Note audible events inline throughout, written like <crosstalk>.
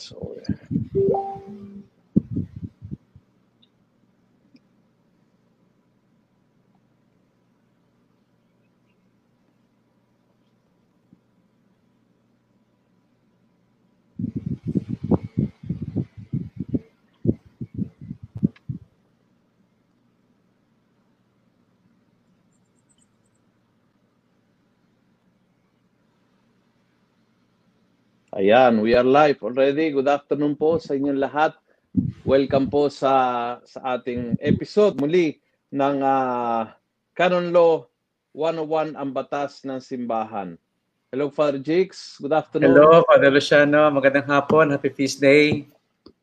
So, Ayan, we are live already. Good afternoon po sa inyong lahat. Welcome po sa sa ating episode muli ng uh, Canon Law 101 ang batas ng simbahan. Hello Father Jakes, good afternoon. Hello Father Luciano, magandang hapon, happy feast day.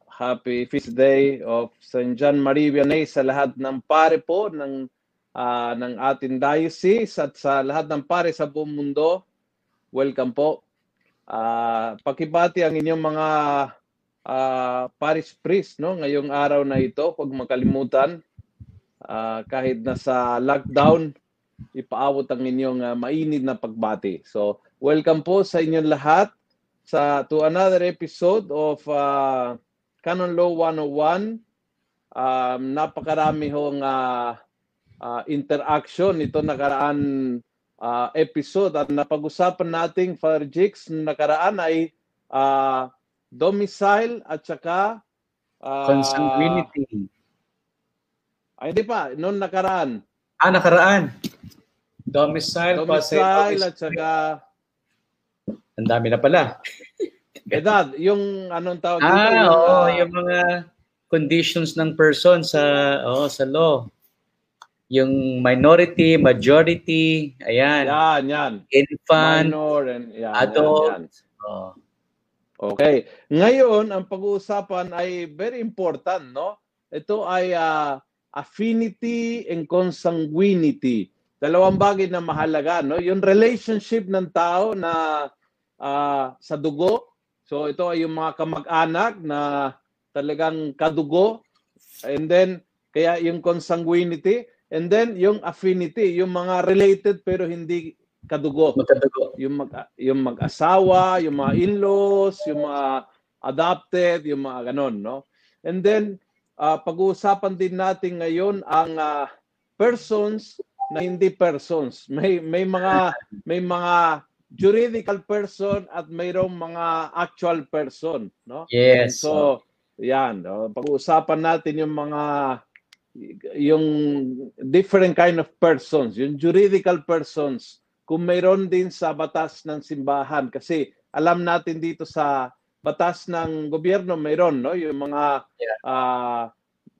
Happy feast day of St. John Marie Vianney sa lahat ng pare po ng uh, ng ating diocese at sa lahat ng pare sa buong mundo. Welcome po uh, pakibati ang inyong mga uh, parish priest no ngayong araw na ito. Huwag makalimutan uh, kahit nasa lockdown ipaabot ang inyong uh, mainit na pagbati. So welcome po sa inyong lahat sa to another episode of uh, Canon Law 101 um, napakarami hong uh, uh, interaction ito nakaraan uh, episode at napag-usapan nating Father Jix nakaraan ay uh, domicile at saka uh, consanguinity. Ay hindi pa, noon nakaraan. Ah, nakaraan. Domicile, domicile at saka ang dami na pala. Edad, yung anong tawag ah, dito? Ah, oo, uh, yung mga conditions ng person sa oh, sa law. Yung minority, majority, ayan. Yan, yan. Infant, Minor, and, yan, adult. Yan, yan. Oh. Okay. Ngayon, ang pag-uusapan ay very important, no? Ito ay uh, affinity and consanguinity. Dalawang bagay na mahalaga, no? Yung relationship ng tao na uh, sa dugo. So ito ay yung mga kamag-anak na talagang kadugo. And then, kaya yung consanguinity, And then yung affinity, yung mga related pero hindi kadugo. Magkadugo. Yung mag yung mag-asawa, yung mga in-laws, yung mga adopted, yung mga ganon, no? And then uh, pag-uusapan din natin ngayon ang uh, persons na hindi persons. May may mga may mga juridical person at mayroong mga actual person, no? Yes. so, yan, no? pag-uusapan natin yung mga yung different kind of persons, yung juridical persons, kung mayroon din sa batas ng simbahan. Kasi alam natin dito sa batas ng gobyerno, mayroon, no? Yung mga yeah. uh,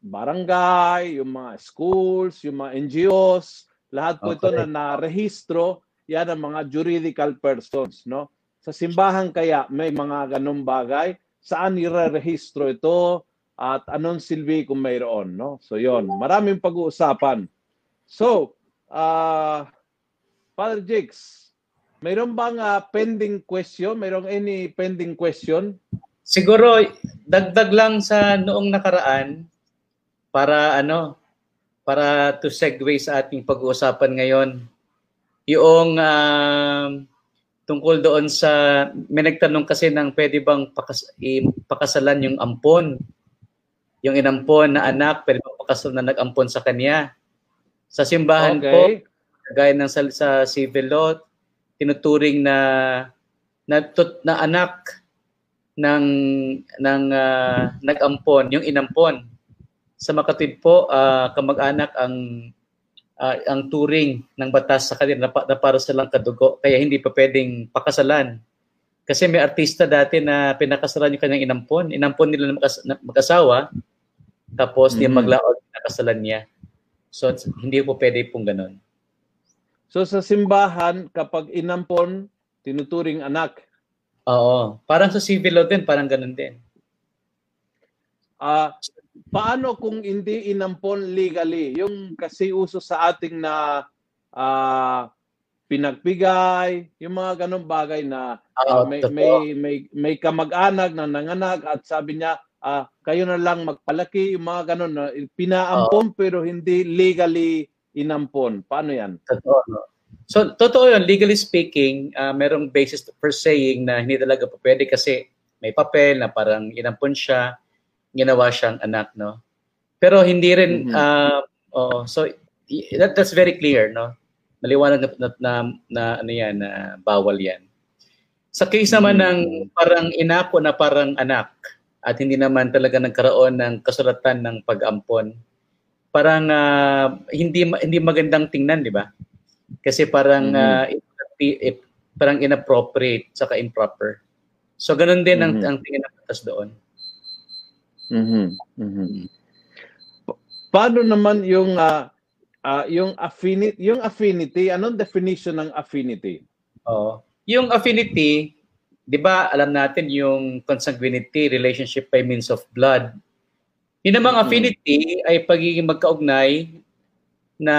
barangay, yung mga schools, yung mga NGOs, lahat po okay. ito na narehistro, yan ang mga juridical persons, no? Sa simbahan kaya may mga ganong bagay, saan irerehistro ito, at anong silbi kung mayroon, no? So yon, maraming pag-uusapan. So, uh, Father Jigs, mayroon bang uh, pending question? Mayroong any pending question? Siguro dagdag lang sa noong nakaraan para ano, para to segue sa ating pag-uusapan ngayon. Yung uh, tungkol doon sa may nagtanong kasi ng pwede bang pakas, pakasalan yung ampon yung inampon na anak, pwede magpakasal na nag-ampon sa kanya. Sa simbahan okay. po, gaya ng sa, sa civil law, tinuturing na na, tut, na anak ng ng uh, nag-ampon, yung inampon. Sa makatid po, uh, kamag-anak ang uh, ang turing ng batas sa kanila na, na para silang kadugo. Kaya hindi pa pwedeng pakasalan. Kasi may artista dati na pinakasalan yung kanyang inampon. Inampon nila na mag-asawa tapos mm-hmm. di maglaot na kasalan niya. So hindi po pwede pong ganun. So sa simbahan, kapag inampon, tinuturing anak. Oo. Parang sa civil law din, parang ganun din. Ah, uh, paano kung hindi inampon legally? Yung kasi uso sa ating na uh, pinagbigay, yung mga ganong bagay na uh, may, may may may kamag-anak na nanganak at sabi niya uh, kayo na lang magpalaki, yung mga ganun, na pinaampon oh. pero hindi legally inampon. Paano yan? Totoo. No? So, totoo yun. Legally speaking, uh, merong basis for saying na hindi talaga po pwede kasi may papel na parang inampon siya, ginawa siyang anak, no? Pero hindi rin, Mhm. uh, oh, so that, that's very clear, no? Maliwanag na, na, na, na ano yan, na bawal yan. Sa case naman ng Mhm. parang inapo na parang anak at hindi naman talaga nagkaroon ng kasulatan ng pag-ampon, parang ah, hindi hindi magandang tingnan, di ba? Kasi parang it- it- parang inappropriate saka improper. So ganun din ang Mhm. ang tingin ng batas doon. Mhm. Mhm. Pa- Paano naman yung ah, ah, yung affinity, yung affinity, anong definition ng affinity? Oo. Yung affinity, 'di ba, alam natin yung consanguinity, relationship by means of blood. Yun namang Mhm. affinity ay pagiging magkaugnay na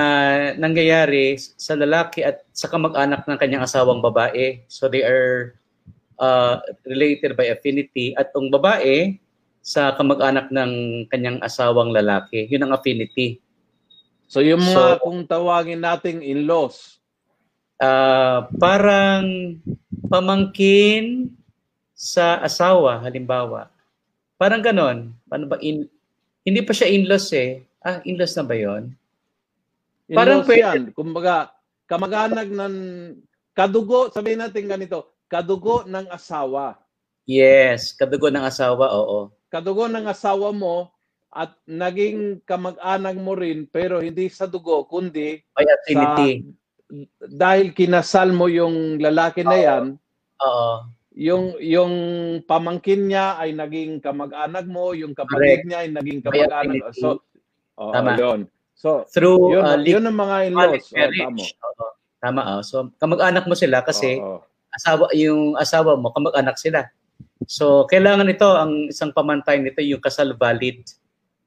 nangyayari sa lalaki at sa kamag-anak ng kanyang asawang babae. So they are uh, related by affinity at ang babae sa kamag-anak ng kanyang asawang lalaki. Yun ang affinity. So yung mga So- kung tawagin nating in-laws, Ah, parang pamangkin sa asawa, halimbawa. Parang ganon. Paano ba in, hindi pa siya in-laws eh. Ah, in-laws na ba yon? Parang pwede- yan. Kumbaga, kamag-anak ng kadugo, sabihin natin ganito, kadugo ng asawa. Yes, kadugo ng asawa, oo. Kadugo ng asawa mo at naging kamag-anak mo rin pero hindi sa dugo kundi By affinity. Dahil kinasal mo yung lalaki na yan, Oo. yung yung pamangkin niya ay naging kamag-anak mo, yung kapatid Correct. niya ay naging kamag-anak. affinity. So, oh, Tama. yun. So, Through yun, uh, yun ang mga in-laws. Oh, marriage. Oo. Tama, oh. So, kamag-anak mo sila kasi Oo. asawa yung asawa mo kamag-anak sila. So, kailangan ito ang isang pamantay nito yung kasal valid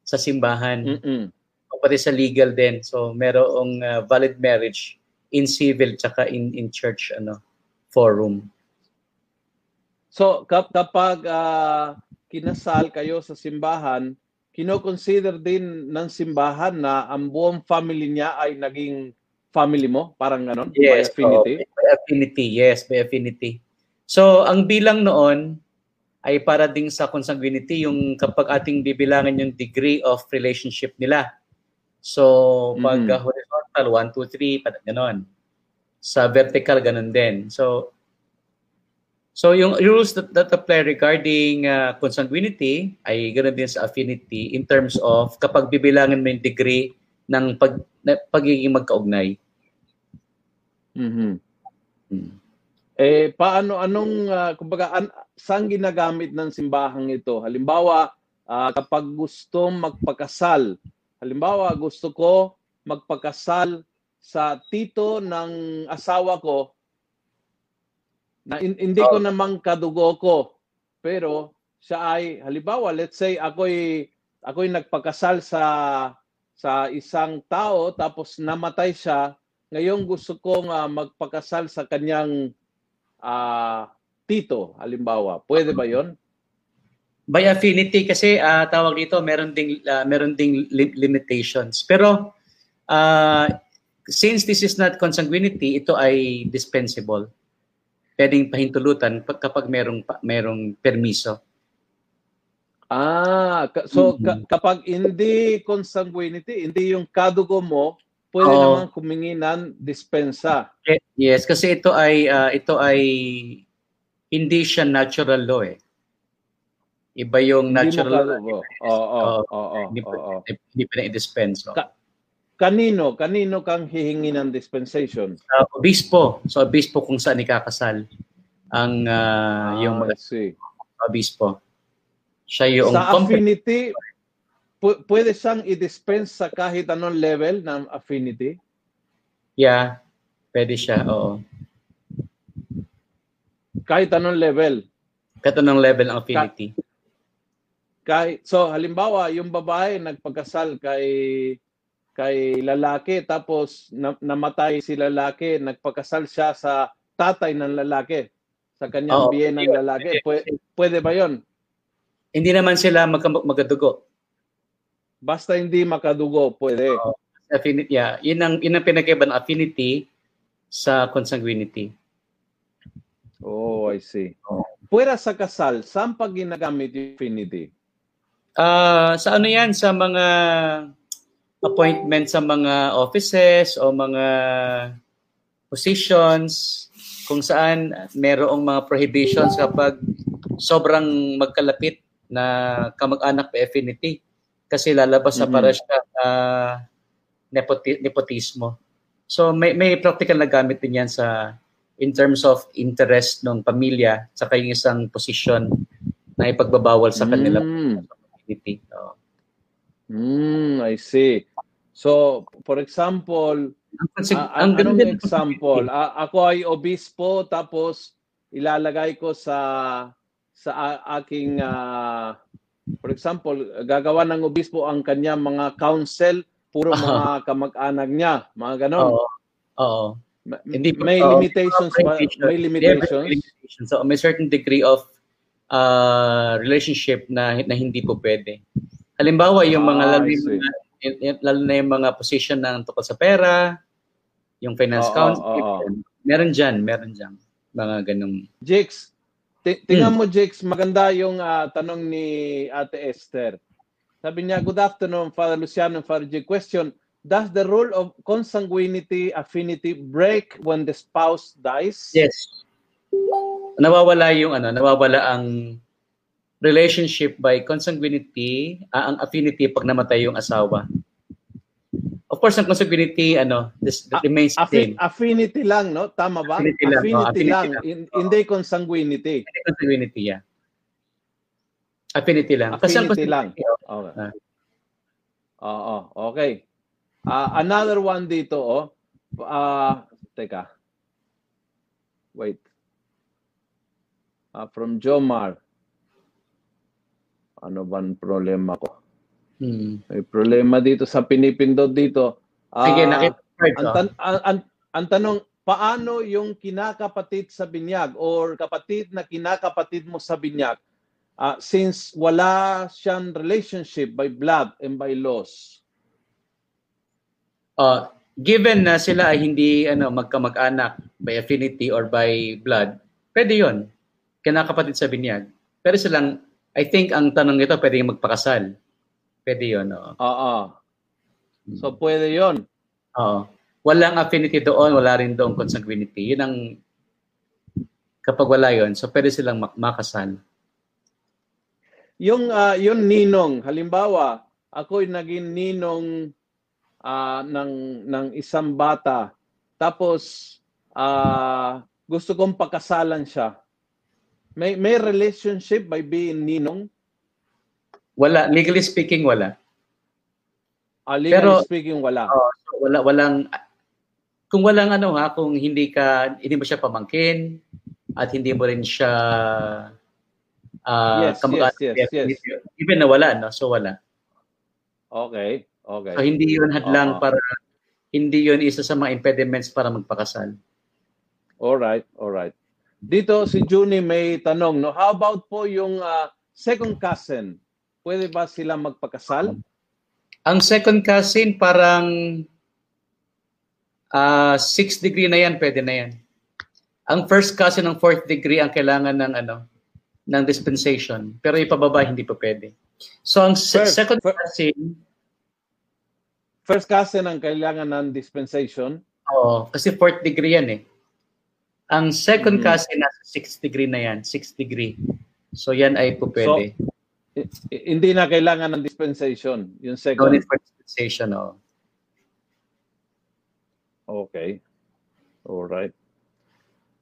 sa simbahan. Mm-mm. o pati sa legal din. So merong uh, valid marriage in civil tsaka in in church ano forum. So, kap- kapag ah, kinasal kayo sa simbahan, kino-consider din ng simbahan na ang buong family niya ay naging family mo? Parang ganon? By affinity? oh, by affinity. Yes, by affinity. So ang bilang noon ay para ding sa consanguinity yung kapag ating bibilangan yung degree of relationship nila. So pag Mhm. uh, horizontal 1 2 3 parang ganon. Sa vertical ganon din. So So yung rules that, that apply regarding uh, consanguinity ay ganoon din sa affinity in terms of kapag bibilangan mo yung degree ng pag, na, pagiging magkaugnay. Mhm. Hmm. Eh, paano, anong, ah, kumbaga, an, saan ginagamit ng simbahang ito? Halimbawa, ah, kapag gusto magpakasal, halimbawa, gusto ko magpakasal sa tito ng asawa ko, na hin- hindi ko namang kadugo ko, pero siya ay, halimbawa, let's say, ako'y, ako'y nagpakasal sa, sa isang tao, tapos namatay siya, ngayon gusto kong ah, magpakasal sa kanyang ah, tito, halimbawa. Pwede ba 'yon? By affinity kasi ah, tawag dito meron ding ah, meron ding li- limitations. Pero ah, since this is not consanguinity, ito ay dispensable. Pwedeng pahintulutan pag- kapag merong merong permiso. Ah, so Mhm. ka- kapag hindi consanguinity, hindi yung kadugo mo, pwede Oo. naman kumingi ng dispensa. Eh, Yes, kasi ito ay ah, ito ay hindi siya natural law eh. Iba yung natural. Oo, oo, oo, Hindi pa na-dispense. Ka- Kanino? Kanino kang hihingi ng dispensation? Sa obispo, so obispo kung saan ikakasal ang ah, yung Ah, I mga obispo. Siya yung Sa competent- affinity, pu- pwede siyang i-dispense sa kahit anong level ng affinity? Yeah, pwede siya, oo. Kahit anong level? Kato ng level ng affinity. Kahit so halimbawa yung babae nagpagkasal kay kay lalaki tapos na, namatay si lalaki nagpakasal siya sa tatay ng lalaki sa kanyang Oo, biye ng lalaki pwede, pwede ba yon Hindi naman sila magka- magadugo. basta hindi makadugo pwede Oo. Affinity, yeah. Yun ang, yun ang pinagkaiba ng affinity sa consanguinity. oh i see Pwera sa kasal, saan pa ginagamit yung affinity? Ah, sa ano 'yan sa mga appointment sa mga offices o mga positions kung saan merong mga prohibitions kapag sobrang magkalapit na kamag-anak pa affinity kasi lalabas sa Mhm. para siya ah, nepoti- nepotismo. So may may practical na gamit din yan sa in terms of interest ng pamilya sa yung isang posisyon na ipagbabawal sa kanila Mm. Affinity. Oo. Mm, I see. So, for example, consig- Ah, ang anong din ang example? A- ako ay obispo tapos ilalagay ko sa sa a- aking ah, for example, gagawa ng obispo ang kanya mga council puro <laughs> mga kamag-anak niya, mga ganon. Oo. Oo. Hindi may limitations ba? may limitations. So may certain degree of uh, relationship na na hindi po pwede. Halimbawa, yung mga Ah, lalo, yung lalo na yung mga position ng tungkol sa pera, yung finance Oo, council, oo. meron dyan, meron dyan. Mga ganong, Jix, ti- tingnan Hmm. mo Jix, maganda yung ah, tanong ni Ate Esther. Sabi niya, good afternoon, Father Luciano, Father J. Question, does the rule of consanguinity affinity break when the spouse dies? yes. Nawawala yung ano, nawawala ang relationship by consanguinity, ah, ang affinity pag namatay yung asawa. Of course, ang consanguinity, ano, this Ah, remains the same. affinity lang, no? Tama ba? Affinity lang, oh, affinity lang, lang. in- hindi consanguinity. Hindi consanguinity, yeah. Affinity lang. Kasi ang Affinity lang. consanguinity, Okay. Ah. Oo, okay. Ah, another one dito, oh. Ah, teka. Wait. Ah, from Jomar. Ano ba ang problema ko? Hmm. May problema dito sa pinipindot dito. Sige, Ah, nakita ang, tan- ang, ang, ang tanong, paano yung kinakapatid sa binyag or kapatid na kinakapatid mo sa binyag ah, since wala siyang relationship by blood and by laws? Uh, given na sila ay hindi ano magkamag-anak by affinity or by blood, pwede yon Kinakapatid sa binyag. Pero silang, I think ang tanong nito, pwede yung magpakasal. Pwede yun, oo. Oo. So pwede 'yon. Oo. Walang affinity doon, wala rin doon consanguinity. Yun ang, kapag wala yon so pwede silang mak- makasal. Yung ah, yung ninong, halimbawa, ako naging ninong ah, ng ng isang bata. Tapos ah, gusto kong pakasalan siya. May may relationship by being ninong? Wala, legally speaking, wala. Ah, legally Pero- speaking wala. So wala walang kung walang ano ha, kung hindi ka hindi mo siya pamangkin at hindi mo rin siya ah Yes, kamag-anak, yes, yes, yes. even na wala no so wala Okay. Okay. so hindi yun hadlang Oo. para hindi yun isa sa mga impediments para magpakasal All right, all right. Dito si Junie may tanong, no? How about po yung ah, second cousin? Pwede ba sila magpakasal? ang second cousin parang ah sixth degree na yan pwede na yan ang first cousin ng fourth degree ang kailangan ng ano ng dispensation pero ipababa hindi pa pwede so ang se- First- second fir- cousin First cousin ang kailangan ng dispensation. Oo, kasi fourth degree yan eh. Ang second Mhm. cousin nasa sixth degree na yan, sixth degree. So yan ay po pwede. I- hindi na kailangan ng dispensation. Yung no second. need for dispensation. Oh. Okay. All right.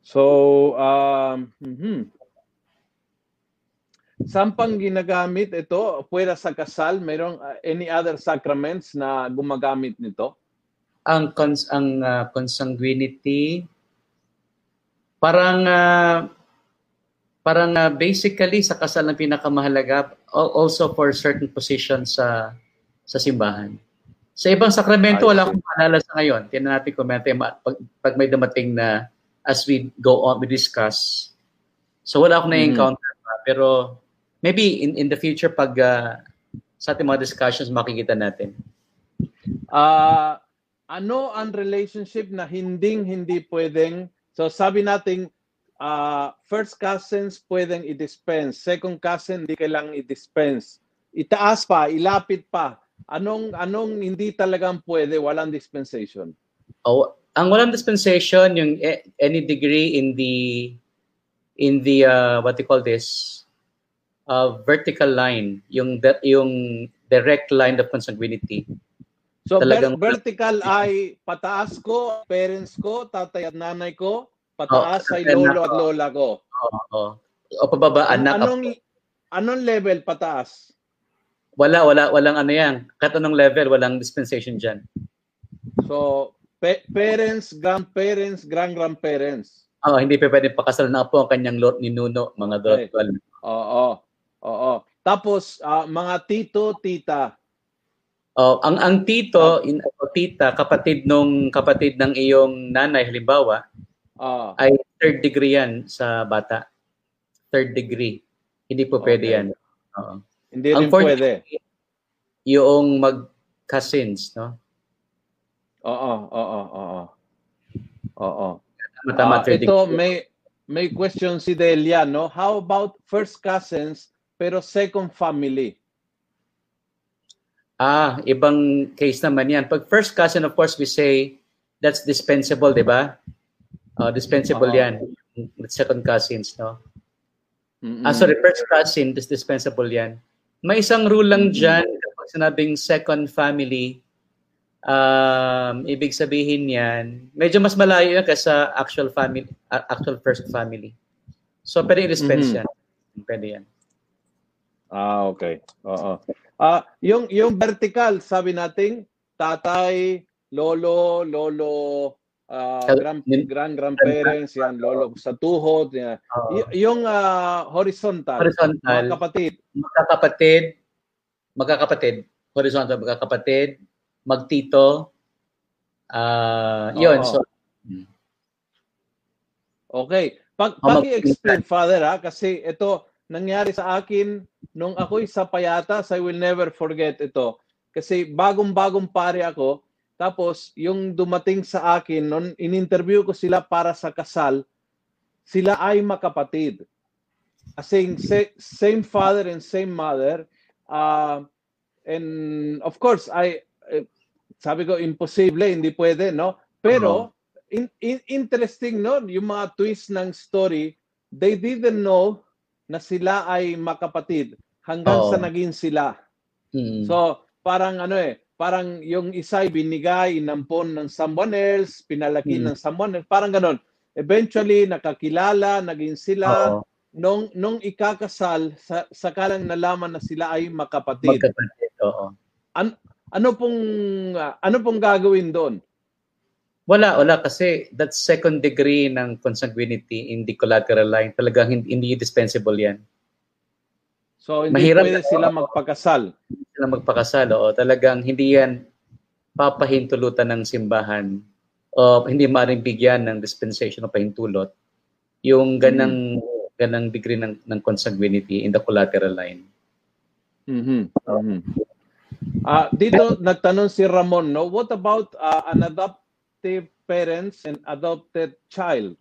So, um, mhm. Saan pang ginagamit ito? Pwera sa kasal? Mayroong uh, any other sacraments na gumagamit nito? Ang cons ang ah, consanguinity parang ah, parang ah, basically sa kasal ang pinakamahalaga al- also for certain positions sa sa simbahan. Sa ibang sakramento wala akong maalala sa ngayon. Tingnan natin kung may, pag, pag may dumating na as we go on we discuss. So wala akong Mhm. na-encounter pa. Pero maybe in in the future pag ah, sa ating mga discussions makikita natin. Ah, ano ang relationship na hinding hindi pwedeng So sabi natin uh, first cousins pwedeng i-dispense, second cousin hindi kailangang i-dispense. Itaas pa, ilapit pa. Anong anong hindi talagang pwede, walang dispensation? Oh, ang walang dispensation yung eh, any degree in the in the uh, what you call this uh, vertical line, yung that yung direct line of consanguinity. So Talagang, vertical <laughs> ay pataas ko, parents ko, tatay at nanay ko, pataas oh, ay lolo at lola ko. Oo. Oh, oh. O pababa anak. Anong anong level pataas? Wala, wala, walang ano yan. Kahit anong level, walang dispensation diyan. So, pa- parents, grandparents, grand-grandparents. Oo, oh, hindi pa pwede pakasal na po ang kanyang lord ni Nuno, mga okay. Oo, oo. Tapos, uh, mga tito, tita, Oh, ang ang tito, in, o tita, kapatid nung kapatid ng iyong nanay halimbawa, uh, ay third degree yan sa bata. Third degree. Hindi po pwede okay. yan. Oo. Hindi ang rin pwede. Yung mag-cousins, no? Oo, oo, oo. Oo. Tama, uh, ito, may may question si Delia, no? How about first cousins pero second family? Ah, ibang case naman yan. Pag first cousin, of course, we say that's dispensable, di ba? Uh, dispensable uh-huh. yan. Second cousins, no? Mm-hmm. Ah, sorry, first cousin, this dispensable yan. May isang rule lang mm-hmm. dyan, kapag sinabing second family, um, ibig sabihin yan, medyo mas malayo yan kaysa actual family, uh, actual first family. So, pwede i-dispense mm-hmm. yan. Pwede yan. Ah, okay. Oo. Uh, yung yung vertical, sabi nating tatay, lolo, lolo, uh, grand, grand grandparents, yan, lolo sa tuhod, yan. Uh, y- yung uh, horizontal, horizontal, mga kapatid, magkakapatid, magkakapatid, horizontal magkakapatid, magtito, uh, yun. So, hmm. Okay. Pag, pag-i-explain, Father, ha, kasi ito, nangyari sa akin nung ako'y sa payatas, I will never forget ito. Kasi bagong-bagong pare ako, tapos yung dumating sa akin, nung in-interview ko sila para sa kasal, sila ay makapatid. As same father and same mother. Uh, and of course, I eh, sabi ko imposible, hindi pwede, no? Pero uh-huh. in, in, interesting, no? Yung mga twist ng story, they didn't know na sila ay makapatid hanggang oh. sa naging sila. Mm. So, parang ano eh, parang yung isa ay binigay, inampon ng someone else, pinalaki mm. ng someone else, parang ganon. Eventually, nakakilala, naging sila. Oh. Nung, nung ikakasal, sa, sakalang nalaman na sila ay makapatid. Magkapatid, oo. An, ano pong uh, ano pong gagawin doon? Wala, wala kasi that second degree ng consanguinity in the collateral line talagang hindi, hindi dispensable yan. So hindi Mahirap pwede sila magpakasal. Hindi sila magpakasal, oo. Talagang hindi yan papahintulutan ng simbahan o hindi maaaring bigyan ng dispensation o pahintulot yung ganang mm-hmm. ganang degree ng, ng consanguinity in the collateral line. Mhm. Mm-hmm. Uh, dito nagtanong si Ramon, no? What about uh, an adopt adoptive parents and adopted child?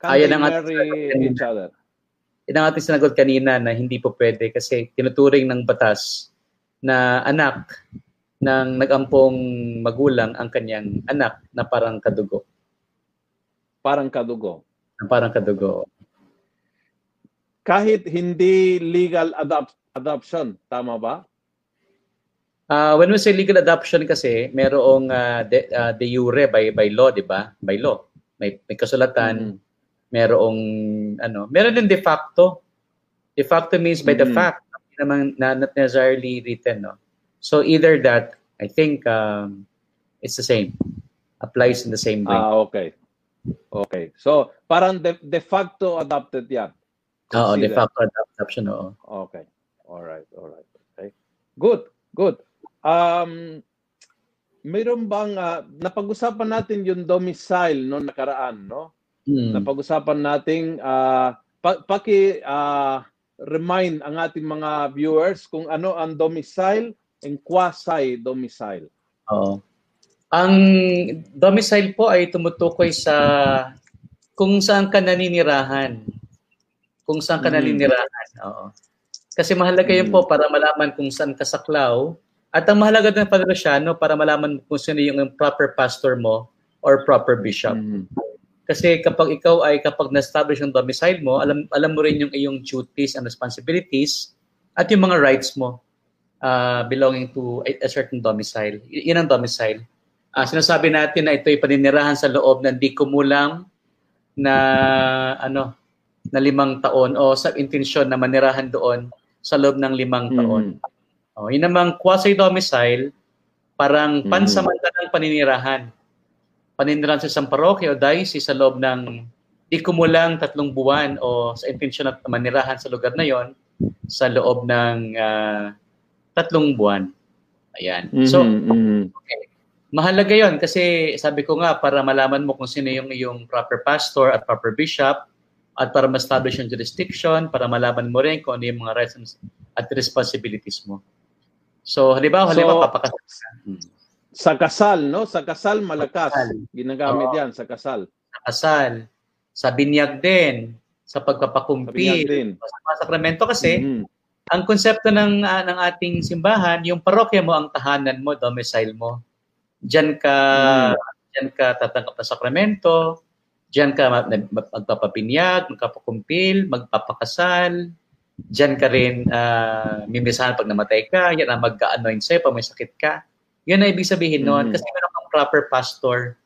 Can Ayan they marry each other? Yan ang ating sinagot kanina na hindi po pwede kasi tinuturing ng batas na anak ng nagampong magulang ang kanyang anak na parang kadugo. Parang kadugo. Na parang kadugo. Kahit hindi legal adopt adoption, tama ba? Uh, when we say legal adoption kasi, merong uh, de, uh, de jure by by law, 'di ba? By law. May may kasulatan, mm-hmm. merong ano, meron din de facto. De facto means by mm-hmm. the fact, naman na, not necessarily written, no. So either that, I think um, it's the same. Applies in the same way. Ah, okay. Okay. So, parang de, de facto adopted yan. Oo, de facto adoption, oo. Okay. All right, all right. Okay. Good, good. Um, mayroon bang uh, napag-usapan natin yung domicile no nakaraan no? Hmm. Napag-usapan nating uh, pa- paki uh, remind ang ating mga viewers kung ano ang domicile and quasi domicile. Oo. Ang domicile po ay tumutukoy sa kung saan ka naninirahan. Kung saan ka mm. naninirahan. Oo. Kasi mahalaga yun po para malaman kung saan ka saklaw. At ang mahalaga din Padre Luciano para malaman kung sino yung proper pastor mo or proper bishop. Mm. Kasi kapag ikaw ay kapag na-establish yung domicile mo, alam alam mo rin yung iyong duties and responsibilities at yung mga rights mo uh, belonging to a, a certain domicile. Y- yun ang domicile. Uh, sinasabi natin na ito'y paninirahan sa loob ng di kumulang na ano na limang taon o sa intensyon na manirahan doon sa loob ng limang mm-hmm. taon. Oh, yun namang quasi-domicile, parang mm-hmm. pansamantalang paninirahan panindiran sa isang parokya o diocese sa loob ng di kumulang tatlong buwan o sa intensyon at manirahan sa lugar na yon sa loob ng uh, tatlong buwan. Ayan. Mm-hmm, so, mm-hmm. okay. mahalaga yon kasi sabi ko nga para malaman mo kung sino yung yung proper pastor at proper bishop at para ma-establish yung jurisdiction, para malaman mo rin kung ano yung mga rights at responsibilities mo. So, halimbawa, halimbawa, so, papakasal ka. Hmm. Sa kasal, no? Sa kasal, malakas. Kasal. Ginagamit Oo. yan sa kasal. Sa kasal. Sa binyag din. Sa pagpapakumpil. Sa, din. sa mga sakramento kasi, mm-hmm. ang konsepto ng, uh, ng ating simbahan, yung parokya mo, ang tahanan mo, domicile mo. Diyan ka, mm-hmm. diyan ka tatanggap ng sakramento, diyan ka magpapapinyag, magpapakumpil, magpapakasal, diyan ka rin uh, mimisahan pag namatay ka, yan ang mag-anoint sa'yo pag may sakit ka. Yun ang ibig sabihin noon mm-hmm. kasi meron kang proper pastor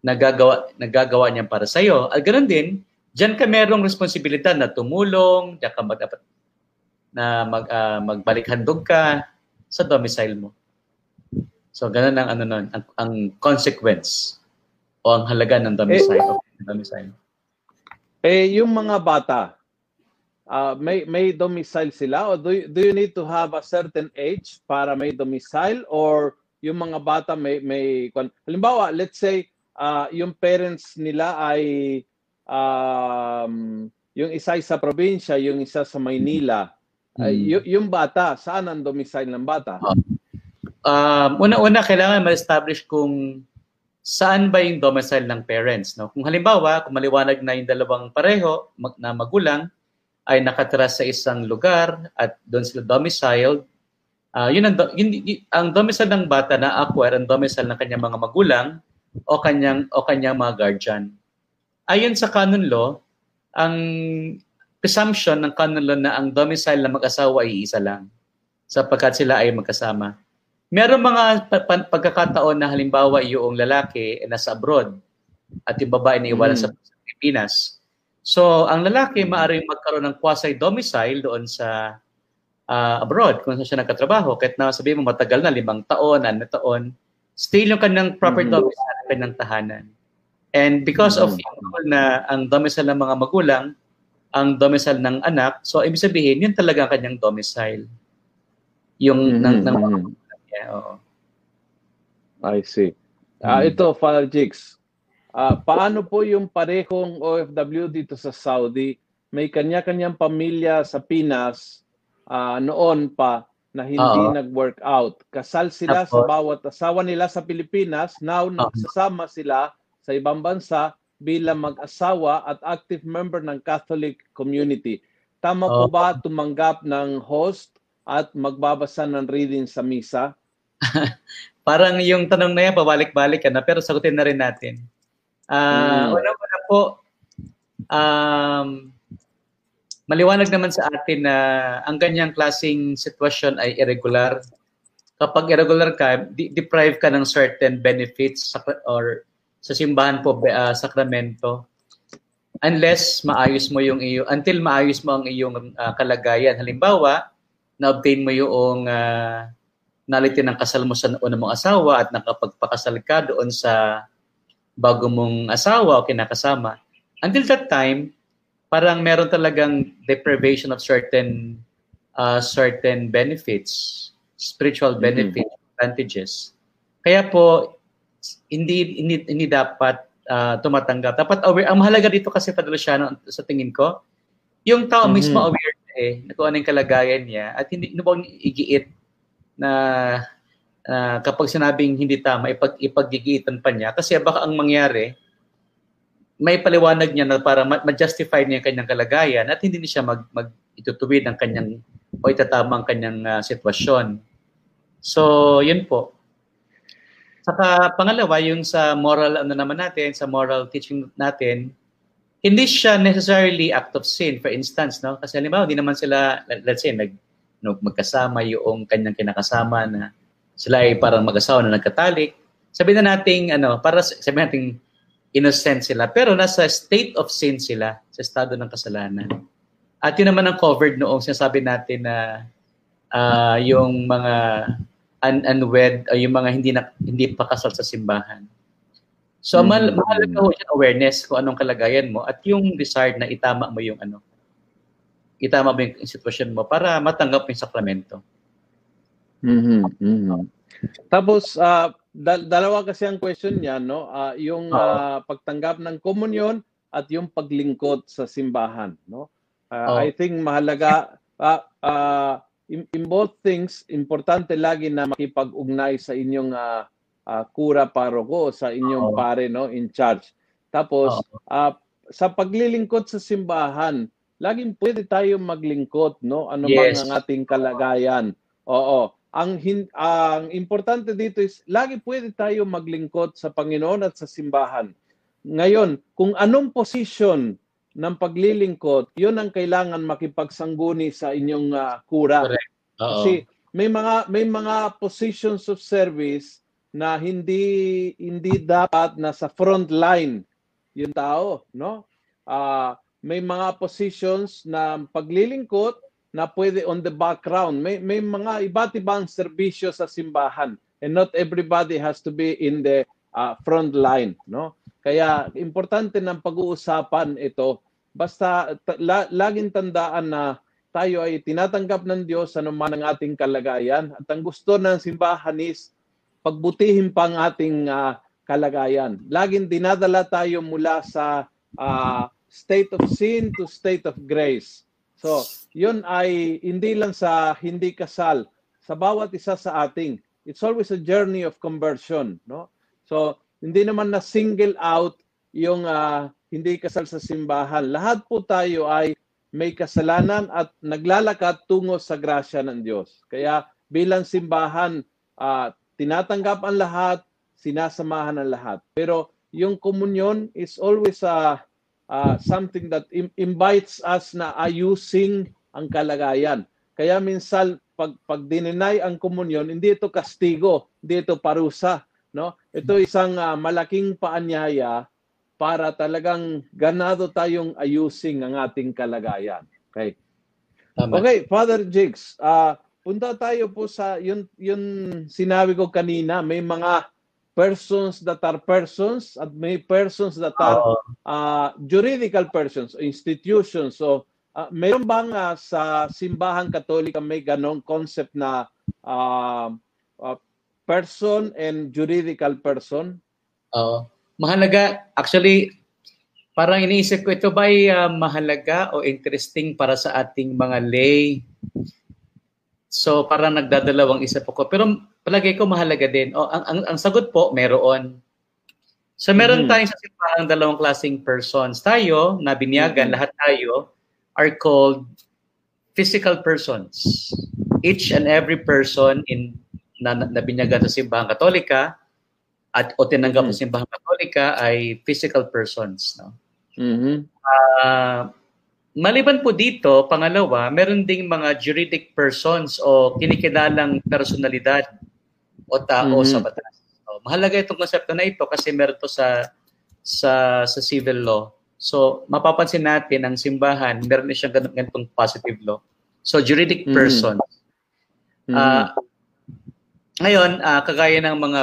na gagawa, nagagawa niyan para sa iyo. At ganoon din, diyan ka merong responsibilidad na tumulong, diyan ka mag na mag, uh, magbalik handog ka sa domicile mo. So ganun ang ano nun, ang, ang consequence o ang halaga ng domicile. Eh, okay, domicile. eh yung mga bata, uh, may may domicile sila or do, do you need to have a certain age para may domicile or yung mga bata may may halimbawa let's say uh, yung parents nila ay um, yung isa sa probinsya yung isa sa Maynila. Hmm. uh, y- yung bata saan ang domicile ng bata? Uh, una-una kailangan ma-establish kung saan ba yung domicile ng parents no? Kung halimbawa kung maliwanag na yung dalawang pareho mag- na magulang ay nakatira sa isang lugar at doon sila domiciled Uh, yun ang, yun, yun, ang domicile ng bata na acquire ang domicile ng kanyang mga magulang o kanyang o kanyang mga guardian. Ayon sa canon law, ang presumption ng canon law na ang domicile ng mag-asawa ay isa lang sapagkat sila ay magkasama. Meron mga pagkakataon na halimbawa yung lalaki ay nasa abroad at yung babae na iwala mm. sa Pilipinas. So, ang lalaki maaaring magkaroon ng quasi-domicile doon sa uh, abroad kung saan siya nagkatrabaho. Kahit na sabihin mo matagal na, limang taon, ano taon, still yung kanyang proper mm-hmm. domicile, kanyang tahanan. And because mm-hmm. of na ang domicile ng mga magulang, ang domicile ng anak, so ibig sabihin, yun talaga ang kanyang domicile. Yung mm-hmm. ng, ng mga magulang niya. Oo. I see. Uh, mm-hmm. Ito, Father Jigs, uh, paano po yung parehong OFW dito sa Saudi? May kanya-kanyang pamilya sa Pinas uh, noon pa na hindi Uh-oh. nag-work out. Kasal sila Apo. sa bawat asawa nila sa Pilipinas. Now, nagsasama sila sa ibang bansa bilang mag-asawa at active member ng Catholic community. Tama po ba tumanggap ng host at magbabasa ng reading sa misa? <laughs> Parang yung tanong na yan, pabalik-balik ka na, pero sagutin na rin natin. Uh, mm. Una-una po, um, maliwanag naman sa atin na ang ganyang klasing sitwasyon ay irregular. Kapag irregular ka, de- deprive ka ng certain benefits sa, or sa simbahan po uh, sakramento unless maayos mo yung iyo until maayos mo ang iyong uh, kalagayan. Halimbawa, na-obtain mo yung uh, naliti ng kasal mo sa una mong asawa at nakapagpakasal ka doon sa bago mong asawa o kinakasama. Until that time, parang meron talagang deprivation of certain uh, certain benefits, spiritual mm-hmm. benefits, mm-hmm. advantages. Kaya po hindi hindi, hindi dapat uh, tumatanggap. Dapat aware. Ang mahalaga dito kasi Padre Luciano sa tingin ko, yung tao mm-hmm. mismo aware eh na kung anong kalagayan niya at hindi ano bang igiit na uh, kapag sinabing hindi tama ipag ipaggigitan pa niya kasi baka ang mangyari may paliwanag niya na para ma-justify niya yung kanyang kalagayan at hindi niya mag, mag itutuwid ang kanyang o itatama ang kanyang uh, sitwasyon. So, yun po. Saka pangalawa, yung sa moral ano naman natin, sa moral teaching natin, hindi siya necessarily act of sin, for instance, no? Kasi halimbawa, hindi naman sila, let's say, nag, magkasama yung kanyang kinakasama na sila ay parang mag-asawa na nagkatalik. Sabihin na natin, ano, para sabihin natin, innocent sila. Pero nasa state of sin sila, sa estado ng kasalanan. At yun naman ang covered noong sinasabi natin na uh, yung mga un- unwed, uh, yung mga hindi na, hindi pa kasal sa simbahan. So, mm-hmm. mahal, mahalaga ho yung awareness kung anong kalagayan mo at yung desire na itama mo yung ano, itama mo yung sitwasyon mo para matanggap yung sakramento. Mm-hmm. mm-hmm. Tapos, uh, dal- dalawa kasi ang question niya, no? Uh, yung uh, pagtanggap ng komunyon at yung paglingkod sa simbahan, no? Uh, oh. I think mahalaga uh, uh, in, in both things, importante lagi na makipag-ugnay sa inyong uh, uh, kura paroko, sa inyong oh. pare no in charge. Tapos oh. uh, sa paglilingkod sa simbahan, laging pwede tayo maglingkod no ano yes. ang ating kalagayan. Oo. Ang hin- ang importante dito is lagi pwede tayo maglingkod sa Panginoon at sa simbahan. Ngayon, kung anong position ng paglilingkod, yun ang kailangan makipagsangguni sa inyong uh, kura. Correct. Kasi may mga may mga positions of service na hindi hindi dapat nasa front line yung tao, no? Uh, may mga positions na paglilingkod na pwede on the background. May may mga iba't ibang serbisyo sa simbahan and not everybody has to be in the uh, front line, no? Kaya importante ng pag-uusapan ito Basta la, laging tandaan na tayo ay tinatanggap ng Diyos sa naman ang ating kalagayan. At ang gusto ng simbahan is pagbutihin pa ang ating uh, kalagayan. Laging dinadala tayo mula sa uh, state of sin to state of grace. So, yun ay hindi lang sa hindi kasal, sa bawat isa sa ating. It's always a journey of conversion, no? So, hindi naman na single out yung uh, hindi kasal sa simbahan. Lahat po tayo ay may kasalanan at naglalakad tungo sa grasya ng Diyos. Kaya bilang simbahan, uh, tinatanggap ang lahat, sinasamahan ang lahat. Pero yung komunyon is always uh, uh, something that Im- invites us na ayusing ang kalagayan. Kaya minsan pag pag dininay ang komunyon, hindi ito kastigo, hindi ito parusa, no? Ito isang uh, malaking paanyaya para talagang ganado tayong ayusing ang ating kalagayan. Okay. Tama. Okay, Father Jigs, uh, punta tayo po sa yun yun sinabi ko kanina, may mga persons that are persons at may persons that are uh, juridical persons, institutions. So, uh, mayroon bang uh, sa simbahan katolika may ganong concept na uh, uh, person and juridical person? Oo. Uh, mahalaga, actually, parang iniisip ko, ito ba ay uh, mahalaga o interesting para sa ating mga lay? So, parang nagdadalawang isip ako. Pero palagay ko mahalaga din. O, ang, ang, ang sagot po, meron. So, meron mm-hmm. tayong sa simbahan dalawang klaseng persons. Tayo, na binyagan, mm-hmm. lahat tayo, are called physical persons. Each and every person in na, na binyagan sa simbahan katolika at o tinanggap mm-hmm. sa simbahang katolika ay physical persons no mm-hmm. uh, maliban po dito pangalawa meron ding mga juridic persons o kinikilalang personalidad o tao mm-hmm. sa batas so, mahalaga itong konsepto na ito kasi meron to sa sa sa civil law so mapapansin natin ang simbahan meron siyang ganitong positive law so juridic mm-hmm. persons mm-hmm. uh, ngayon uh, kagaya ng mga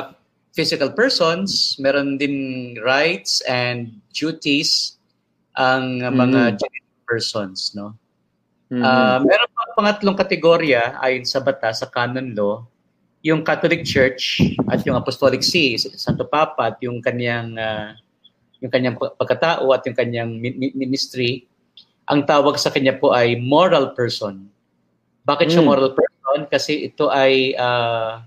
physical persons, meron din rights and duties ang mga mm. persons, no? Mm. Uh, meron pa pangatlong kategorya ayon sa batas sa canon law, yung Catholic Church at yung Apostolic See, Santo Papa at yung kanyang uh, yung kanyang pagkatao at yung kanyang ministry, ang tawag sa kanya po ay moral person. Bakit siya mm. moral person? Kasi ito ay uh,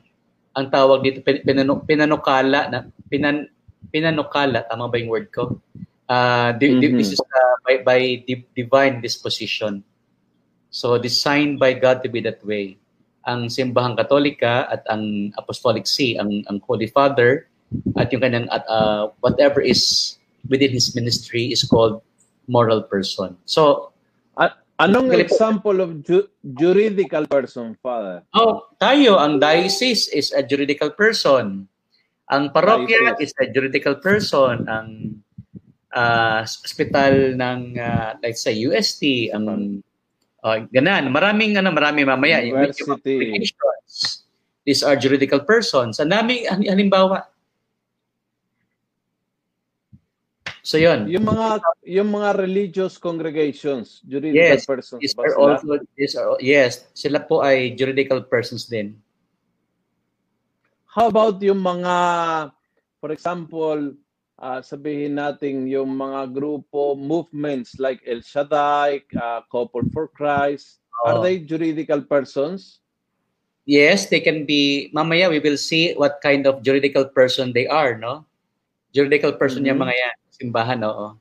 ang tawag dito pinano, pinanukala na pinan, pinanukala tama ba yung word ko Uh, di- Mhm. This is uh, by, by di- divine disposition. So designed by God to be that way. Ang simbahang katolika at ang apostolic see, ang, ang Holy Father, at yung kanyang at uh, whatever is within his ministry is called moral person. So, Anong Galing po. example of ju- juridical person, Father? oh, tayo, ang diocese is a juridical person. Ang parokya is a juridical person. Ang uh, hospital ng, uh, let's say, UST, ang uh, ganan. Maraming, ano, marami mamaya. University. applications. These are juridical persons. Ang dami, halim- halimbawa. So, yun. Yung mga yung mga religious congregations, juridical Yes, persons These are sila? also, these are, yes, sila po ay juridical persons din. How about yung mga for example, ah, sabihin natin yung mga grupo movements like El Shaddai, uh, Couple for Christ, are Oo. they juridical persons? Yes, they can be, mamaya we will see what kind of juridical person they are, no? Juridical person Mhm. yung mga yan, simbahan, oo.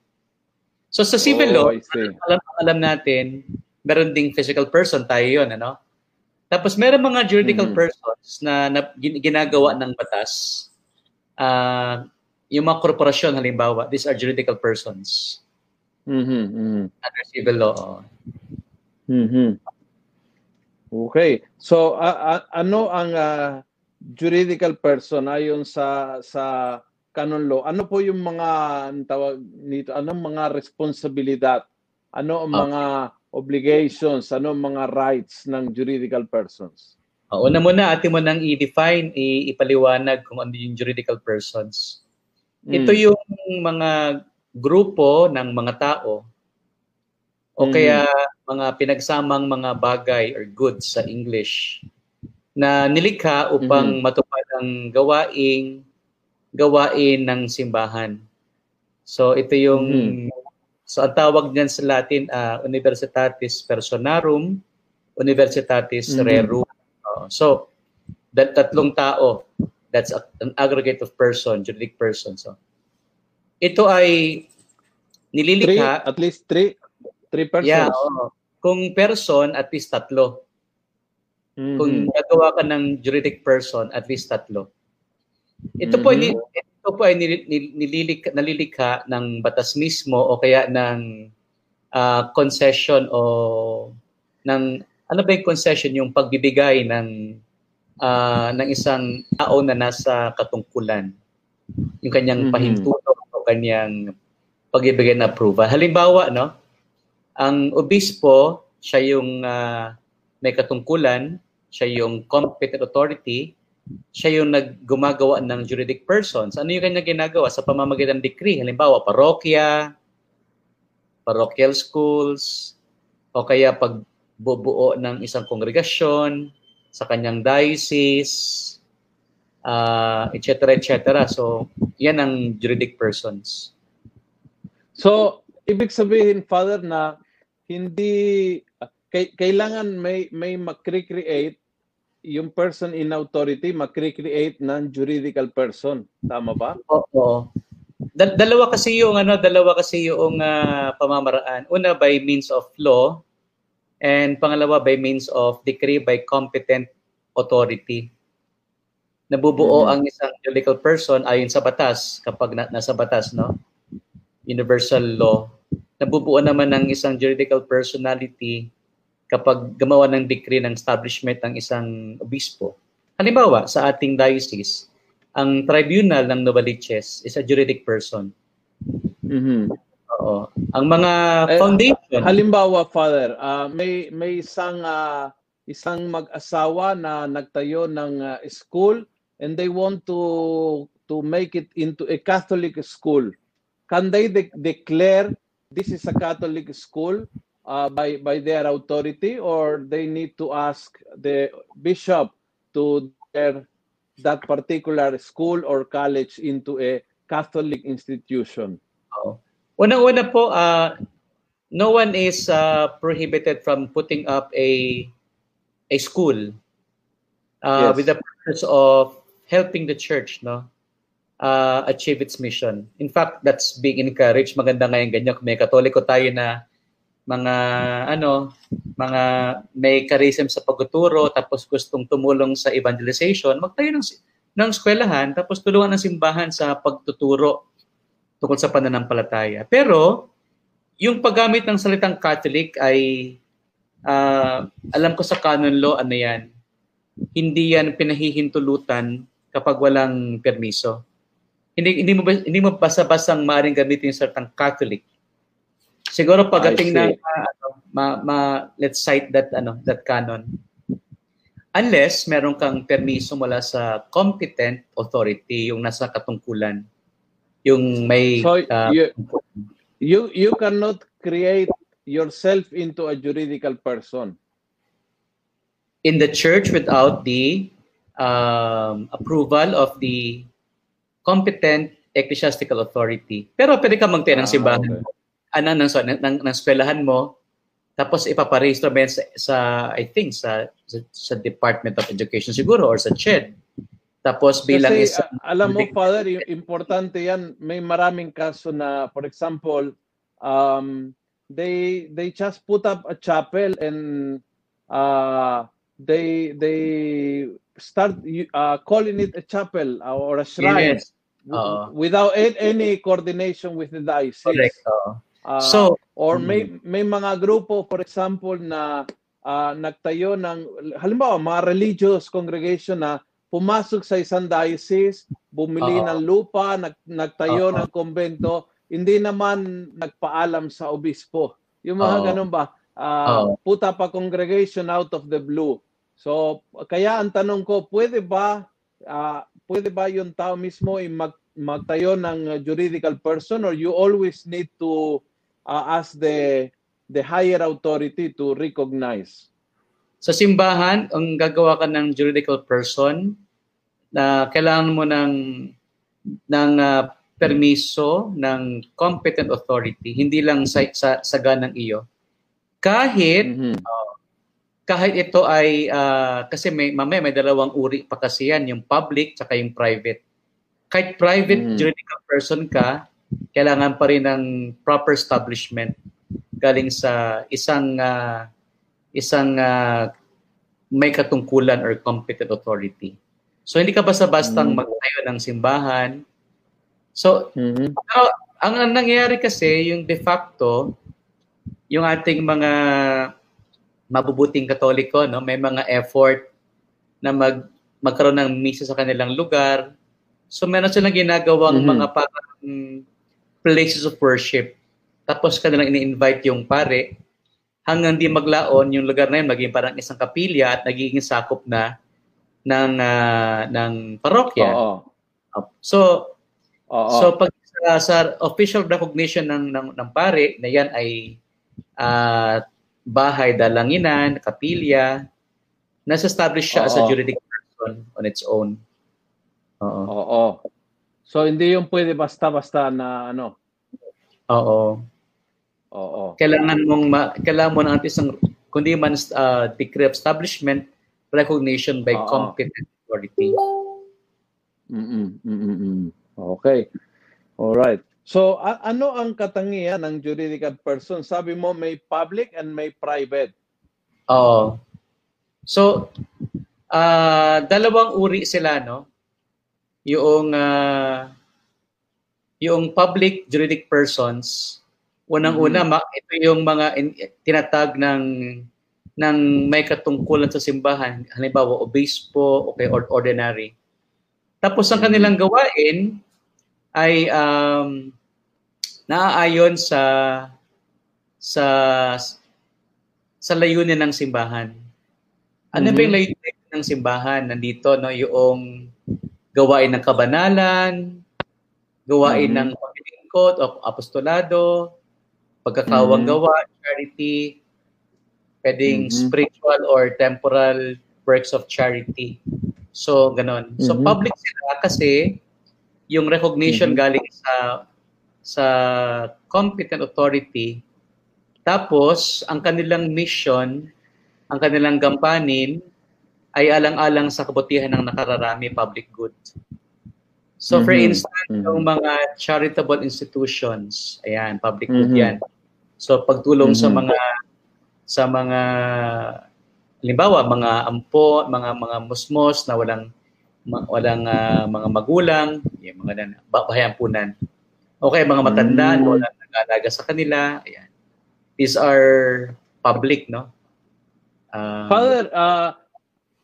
So sa civil law, Oh, see. alam, alam natin, meron ding physical person, tayo yun, ano? Tapos meron mga juridical Mhm. persons na, na gin- ginagawa ng batas. Ah, yung mga korporasyon, halimbawa, these are juridical persons Mhm, mhm. under civil law. Mhm. Okay. So a- a- ano ang ah, juridical person ayon sa sa canon law? Ano po yung mga tawag nito? Anong mga responsibilidad? Ano ang Okay. mga obligations? Ano ang mga rights ng juridical persons? Uh, una muna, atin mo nang i-define, i- ipaliwanag kung ano yung juridical persons. Ito Mm. yung mga grupo ng mga tao o Mhm. kaya mga pinagsamang mga bagay or goods sa English na nilikha upang Mhm. matupad ang gawaing gawain ng simbahan. So ito yung Mhm. so ang tawag niyan sa Latin ah, Universitatis Personarum, Universitatis Mhm. Rerum. Oo. so that tatlong tao that's a- an aggregate of person, juridic person. So ito ay Three, nililikha at least three three persons. Yeah, oo. Kung person, at least tatlo. Mhm. Kung gagawa ka ng juridic person, at least tatlo. Ito po, Mhm. ni, ito po ay nil- nil- nililikha, nalilikha ng batas mismo o kaya ng ah, concession o ng ano ba yung concession yung pagbibigay ng ah, ng isang tao na nasa katungkulan yung kanyang Mhm. pahintulot o kanyang pagbibigay na approval halimbawa no ang obispo siya yung ah, may katungkulan siya yung competent authority siya yung naggumagawa ng juridic persons. Ano yung kanya ginagawa sa pamamagitan ng decree? Halimbawa, parokya, parochial schools, o kaya pagbubuo ng isang kongregasyon sa kanyang diocese, uh, etc. etc. So, yan ang juridic persons. So, ibig sabihin, Father, na hindi, kay, kailangan may, may makre-create yung person in authority, makre-create ng juridical person. Tama ba? Oo. Dal- dalawa kasi yung ano, dalawa kasi yung ah, pamamaraan. Una by means of law and pangalawa by means of decree by competent authority. Nabubuo Mhm. ang isang juridical person ayon sa batas kapag na- nasa batas, no? Universal law. Nabubuo naman ng isang juridical personality kapag gumawa ng decree ng establishment ng isang obispo. Halimbawa, sa ating diocese, ang tribunal ng Novaliches is a juridic person. Mhm. Oo. Ang mga Eh, foundation, Halimbawa, Father, ah, may may isang ah, isang mag-asawa na nagtayo ng ah, school and they want to to make it into a Catholic school. Can they de- declare this is a Catholic school uh, by by their authority or they need to ask the bishop to declare that particular school or college into a Catholic institution? Unang-una po, uh, no one is uh, prohibited from putting up a a school uh, Yes. with the purpose of helping the church, no? uh, achieve its mission. In fact, that's being encouraged. Maganda ngayon ganyan may katoliko tayo na mga ano, mga may charism sa pagtuturo tapos gustong tumulong sa evangelization, magtayo ng ng eskwelahan tapos tulungan ng simbahan sa pagtuturo tungkol sa pananampalataya. Pero yung paggamit ng salitang Catholic ay uh, alam ko sa canon law ano yan. Hindi yan pinahihintulutan kapag walang permiso. Hindi hindi mo hindi mo basta-bastang maaring gamitin yung salitang Catholic Siguro pagdating ng uh, ano, ma, ma, let's cite that ano that canon. Unless meron kang permiso mula sa competent authority yung nasa katungkulan. Yung may so, uh, you, you you cannot create yourself into a juridical person in the church without the um, approval of the competent ecclesiastical authority. Pero pwede ka magtayo ng ah, simbahan okay ano ng ng, ng, ng eskwelahan mo tapos ipaparehistro mo sa, sa I think sa, sa sa Department of Education siguro or sa CHED. Tapos bilang Kasi, isa alam mo father, importante 'yan. May maraming kaso na for example, um they they just put up a chapel and uh they they start uh, calling it a chapel or a shrine yes. uh, without any coordination with the diocese. Correct. Uh, Uh, so or may hmm. may mga grupo for example na uh, nagtayo ng halimbawa mga religious congregation na pumasok sa isang diocese, bumili uh-huh. ng lupa, nag, nagtayo uh-huh. ng kumbento, hindi naman nagpaalam sa obispo. Yung mga uh-huh. ganun ba? Uh, uh-huh. Put up a congregation out of the blue. So, kaya ang tanong ko, pwede ba uh, pwede ba yung tao mismo ay mag, magtayo ng juridical person or you always need to uh, as the the higher authority to recognize. Sa simbahan, ang gagawa ka ng juridical person na kailangan mo ng ng uh, permiso ng competent authority, hindi lang sa, sa saga ng iyo. Kahit mm-hmm. uh, kahit ito ay uh, kasi may mamaya may dalawang uri pa kasi yan, yung public at yung private. Kahit private mm-hmm. juridical person ka, kailangan pa rin ng proper establishment galing sa isang uh, isang uh, may katungkulan or competent authority. So hindi ka basta-bastang mm-hmm. magtayo ng simbahan. So mm-hmm. pero ang, ang nangyayari kasi yung de facto yung ating mga mabubuting katoliko no may mga effort na mag magkaroon ng misa sa kanilang lugar. So meron silang ginagawang mm-hmm. mga parang places of worship. Tapos kanilang ini-invite yung pare hanggang di maglaon yung lugar na yun maging parang isang kapilya at nagiging sakop na ng uh, ng parokya. Oo. So Oo. so pag sa, sa official recognition ng, ng ng pare na yan ay uh, bahay dalanginan, kapilya, nasa-establish siya Oo. as a juridic person on its own. Oo. Oo. So hindi yung pwede basta-basta na ano. Oo. Oo. Kailangan mong ma- kailangan mo ng isang kundi man uh, decree establishment recognition by Oo. competent authority. Mm-mm. Mm-mm. Okay. All right. So a- ano ang katangian ng juridical person? Sabi mo may public and may private. Oo. So uh, dalawang uri sila no yung uh, yung public juridic persons unang-una mm-hmm. ito yung mga in, tinatag ng ng may katungkulan sa simbahan halimbawa obispo okay or ordinary tapos ang kanilang gawain ay um, naaayon sa sa sa layunin ng simbahan. Ano mm-hmm. ba yung mm-hmm. layunin ng simbahan? Nandito no yung gawain ng kabanalan, gawain mm-hmm. ng pamilingkot o apostolado, pagkakawang mm-hmm. gawa, charity, pwedeng mm-hmm. spiritual or temporal works of charity. So, ganon. Mm-hmm. So, public sila kasi yung recognition mm-hmm. galing sa sa competent authority. Tapos, ang kanilang mission, ang kanilang gampanin, ay alang-alang sa kabutihan ng nakararami public good. So for Mhm. instance, Mhm. yung mga charitable institutions, ayan, public good Mhm. yan. So pagtulong sa Mhm. mga sa mga halimbawa mga ampo, mga mga musmos na walang ma- walang ah, mga magulang, yung mga nan, bahayan Okay, mga matanda Mm. na walang nag-aalaga sa kanila, ayan. These are public, no? Um, Father, uh,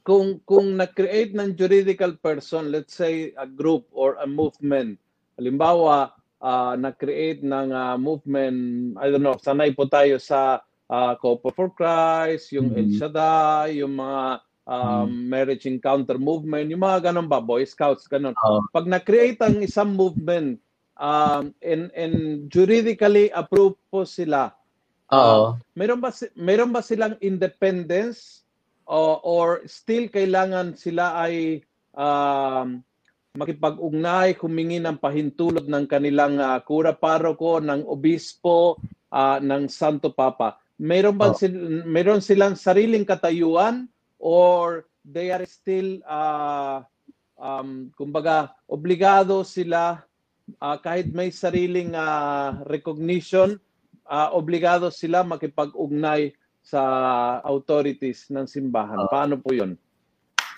kung kung na-create ng juridical person, let's say a group or a movement, halimbawa, uh, na-create ng uh, movement, I don't know, sanay po tayo sa uh, Cooper for Christ, yung El Mhm. Shaddai, yung mga um, marriage encounter movement, yung mga ganun ba, Boy Scouts, ganun. Oo. Pag na-create ang isang movement, um, and, and juridically approved po sila, Oo. meron ba meron ba silang independence o or still kailangan sila ay um, makipag-ugnay, humingi ng pahintulot ng kanilang ah, kura paroko, ng obispo, ah, ng Santo Papa. Meron ba Oh. sil- meron silang sariling katayuan or they are still uh, um, kumbaga obligado sila ah, kahit may sariling ah, recognition ah, obligado sila makipag-ugnay sa authorities ng simbahan. Oo. Paano po 'yon?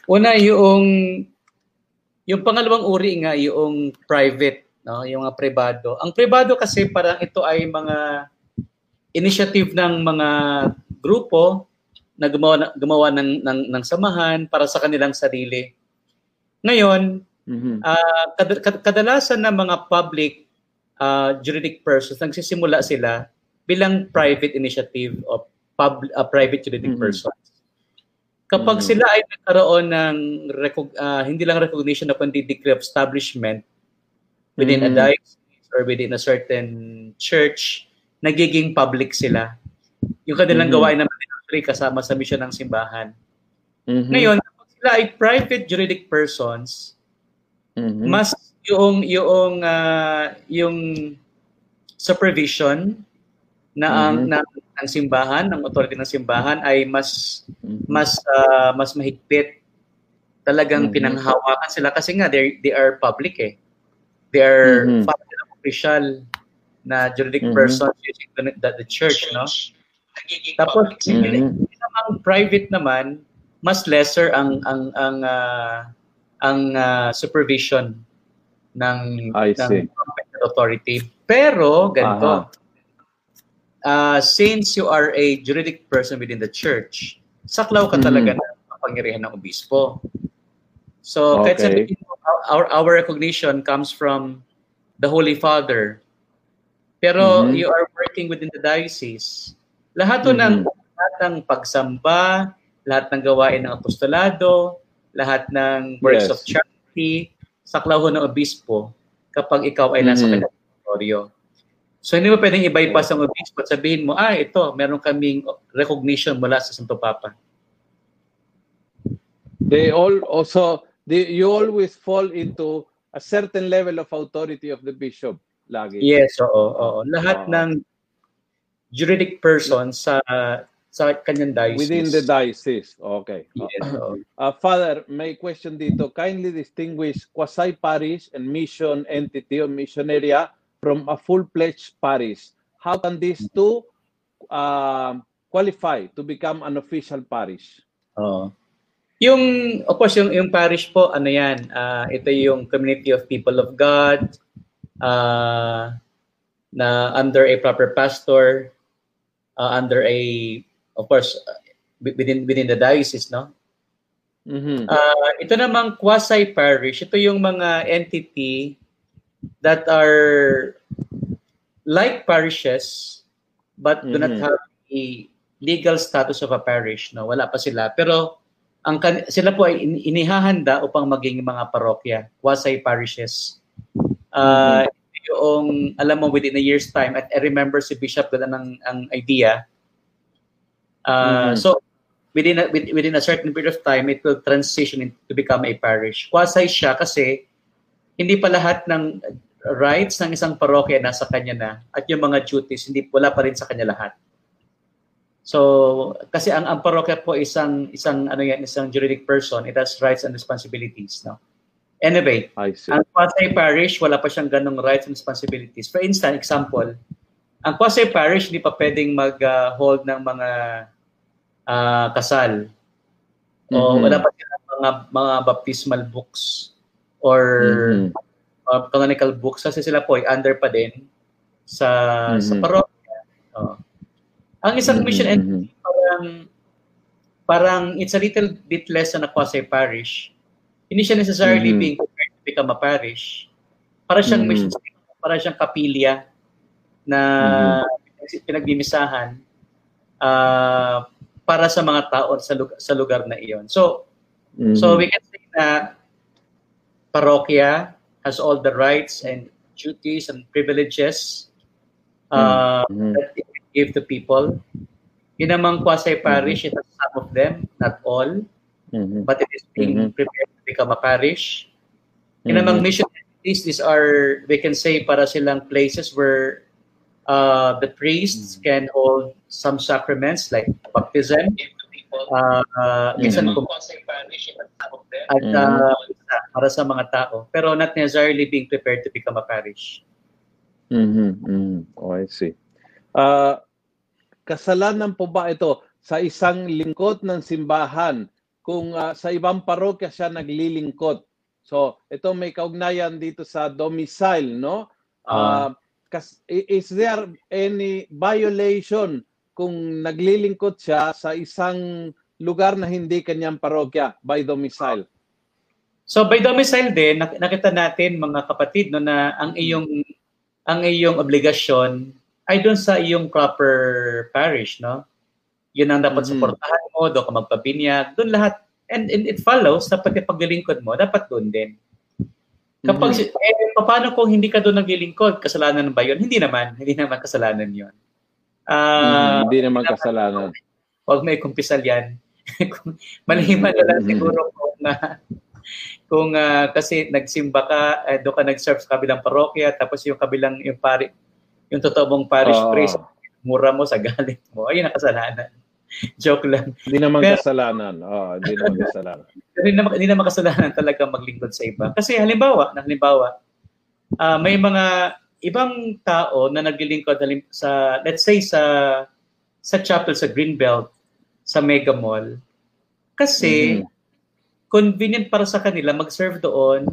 Una, yung yung pangalawang uri nga, yung private, no? yung mga privado. Ang privado kasi parang ito ay mga initiative ng mga grupo na gumawa, na- gumawa ng, ng, ng samahan para sa kanilang sarili. Ngayon, Mhm. ah, kad- kad- kadalasan ng mga public ah, juridic persons, nagsisimula sila bilang private initiative of pub, ah, private juridic Mhm. persons. Kapag Mhm. sila ay nagkaroon ng recog- ah, hindi lang recognition na kundi degree of establishment within Mhm. a diocese or within a certain church, nagiging public sila. Yung kanilang Mhm. gawain naman actually kasama sa mission ng simbahan. Mhm. Ngayon, kapag sila ay private juridic persons, Mhm. mas yung yung ah, yung supervision na ang Mhm. ng, ng simbahan, ng authority ng simbahan ay mas Mhm. mas ah, mas mahigpit. Talagang Mhm. pinanghahawakan sila kasi nga they they are public eh. They are Mhm. public official na juridic Mhm. persons using the, the, the church, no? Tapos Mhm. ang private naman mas lesser ang ang ang ah, ang ah, supervision ng I ng competent authority. Pero ganito. ah, since you are a juridic person within the church, saklaw ka Mhm. talaga ng kapangyarihan ng obispo. So, kahit Okay. sabihin mo, our, our recognition comes from the Holy Father. Pero Mhm. you are working within the diocese. Lahat to ng lahat ng pagsamba, lahat ng gawain ng apostolado, lahat ng works Yes. of charity, saklaw ho ng obispo kapag ikaw ay nasa Mhm. kanyang teritoryo. So hindi mo pwedeng i-bypass ang obispo at sabihin mo, ah, ito, meron kaming recognition mula sa Santo Papa. They all also they, you always fall into a certain level of authority of the bishop lagi. Yes, oo, oo. Lahat Oo. ng juridic person sa sa kanyang diocese. Within the diocese. Okay. Yes, oo. Uh, Father, may question dito. Kindly distinguish quasi-parish and mission entity or mission area from a full-fledged parish. How can these two uh, qualify to become an official parish? Oo. Yung, of course, yung, yung parish po, ano yan, ah, ito yung community of people of God, ah, na under a proper pastor, ah, under a, of course, within within the diocese, no? Mhm. Ah, ito namang quasi-parish, ito yung mga entity that are like parishes but do not Mhm. have a legal status of a parish, no? Wala pa sila. Pero ang sila po ay in- inihahanda upang maging mga parokya, quasi-parishes. Ah, yung alam mo within a year's time at I remember si Bishop ganda ng ang idea. Ah, Mhm. so within a, with- within a certain period of time it will transition in- to become a parish. Quasi siya kasi hindi pa lahat ng rights ng isang parokya nasa kanya na at yung mga duties hindi wala pa rin sa kanya lahat. So kasi ang ang parokya po isang isang ano yan isang juridic person it has rights and responsibilities no. Anyway, ang quasi-parish, wala pa siyang ganong rights and responsibilities. For instance, example, ang quasi-parish, hindi pa pwedeng mag-hold ng mga ah, kasal. O Mhm. wala pa silang mga, mga baptismal books or Mhm. uh, canonical books kasi sila po ay under pa din sa sa Mhm. parokya. Oo. Ang isang Mhm, mission entity parang parang it's a little bit less than a quasi-parish. Hindi siya necessarily Mhm. being prepared to become a parish. Para siyang Mhm. mission para siyang kapilya na Mhm. pinagdimisahan ah, para sa mga tao sa lugar, sa lugar na iyon. So, Mhm. So we can say na parokya has all the rights and duties and privileges uh, Mhm. that it can give to people. Yun namang quasi-parish, it has some of them, not all, Mhm. but it is being Mhm. prepared become a parish. Yun namang mission entities, these are, we can say, para silang places where uh, the priests can hold some sacraments like baptism, uh, uh, minsan Mhm. kung at uh, para sa mga tao pero not necessarily being prepared to become a parish. Mhm. Mhm. Oh, I see. Ah, kasalanan po ba ito sa isang lingkod ng simbahan kung ah, sa ibang parokya siya naglilingkod? So, ito may kaugnayan dito sa domicile, no? Kas, i- is there any violation kung naglilingkod siya sa isang lugar na hindi kanyang parokya by domicile? So by domicile din nak- nakita natin mga kapatid no na ang iyong ang iyong obligasyon ay doon sa iyong proper parish no. Yun ang dapat Mhm. suportahan mo, doon ka magpabinyag, doon lahat and, and it follows dapat yung paglilingkod mo dapat doon din. Kapag Mhm. si- eh, paano kung hindi ka doon naglilingkod, kasalanan ba 'yon? Hindi naman, hindi naman kasalanan 'yon. Ah, Mhm. Hindi naman kasalanan. Huwag may kumpisal yan. <laughs> Kung- Maliman na lang siguro kung, ah, kung ah, kasi nagsimba ka, eh, doon ka nag-serve sa kabilang parokya, tapos yung kabilang, yung pari, yung totoo mong parish Oo. priest, mura mo sa <laughs> galit mo. Ayun ang kasalanan. <laughs> Joke lang. Hindi naman Pero- kasalanan. Oh, hindi naman kasalanan. Hindi naman, hindi naman kasalanan talaga maglingkod sa iba. Kasi halimbawa, na halimbawa, ah, may mga ibang tao na naglilingkod halim- sa, let's say, sa sa chapel sa Greenbelt, sa Mega Mall. Kasi, Mhm. convenient para sa kanila mag-serve doon